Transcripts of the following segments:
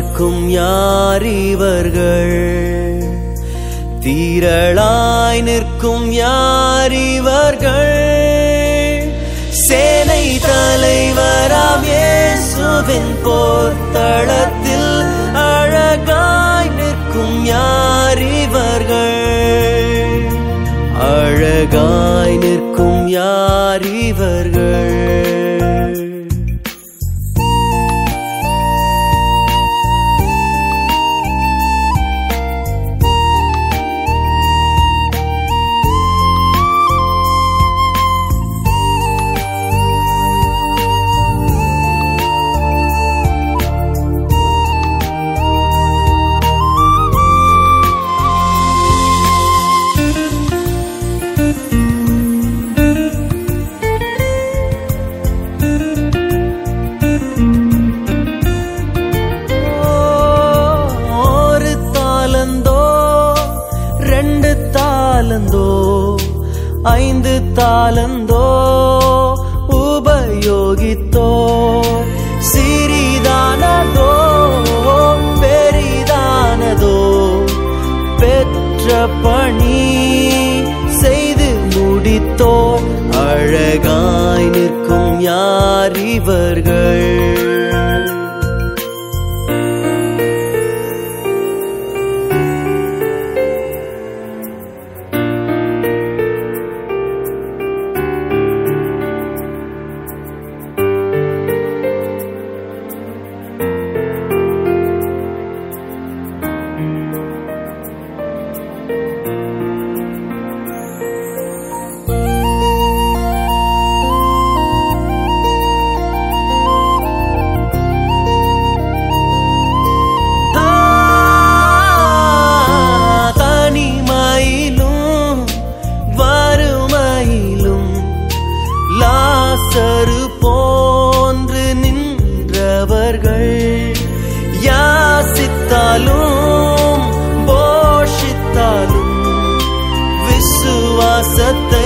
நிற்கும் யார் இவர்கள்? தீரளாய் நிற்கும் யார் இவர்கள்? சேனை தலைவராம் இயேசுவின் போர் தளத்தில் ஐந்து தாளந்தோ உபயோகித்தோ. சிறிதானதோ பெரிதானதோ பெற்ற பணி the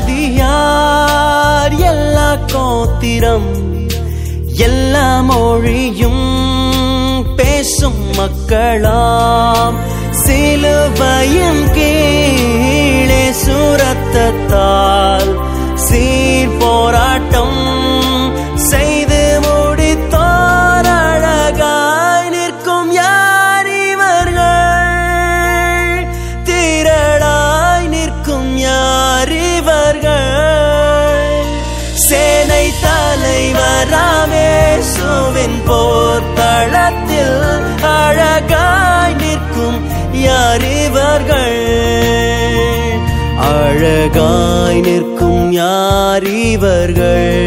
ஜாதியார் எல்லா கோத்திரம் எல்லா மொழியும் பேசும் மக்களாம். சிலுவையின் கீழே சுரத்தத்தால் சீர் போராட்டம் தலைவராமேசுவின் போர்த்தளத்தில் அழகாய் நிற்கும் யார் இவர்கள்? அழகாய் நிற்கும் யார் இவர்கள்?